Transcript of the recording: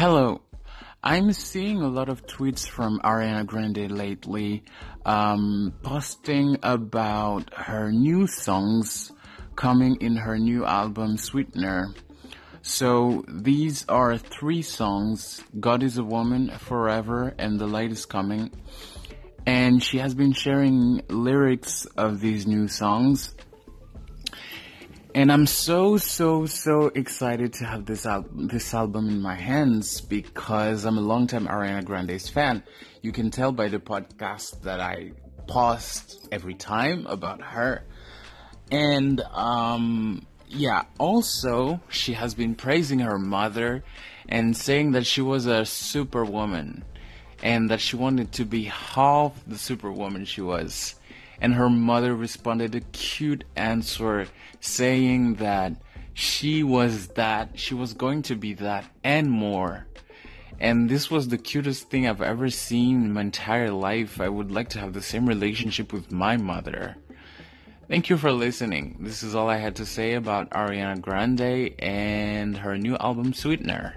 Hello. I'm seeing a lot of tweets from Ariana Grande lately, um, posting about her new songs coming in her new album Sweetener. So these are three songs, God is a Woman, Forever, and The Light is Coming. And she has been sharing lyrics of these new songs and I'm so so so excited to have this al- this album in my hands because I'm a longtime Ariana Grande's fan. You can tell by the podcast that I post every time about her, and um, yeah. Also, she has been praising her mother and saying that she was a superwoman and that she wanted to be half the superwoman she was and her mother responded a cute answer saying that she was that, she was going to be that and more. And this was the cutest thing I've ever seen in my entire life. I would like to have the same relationship with my mother. Thank you for listening. This is all I had to say about Ariana Grande and her new album Sweetener.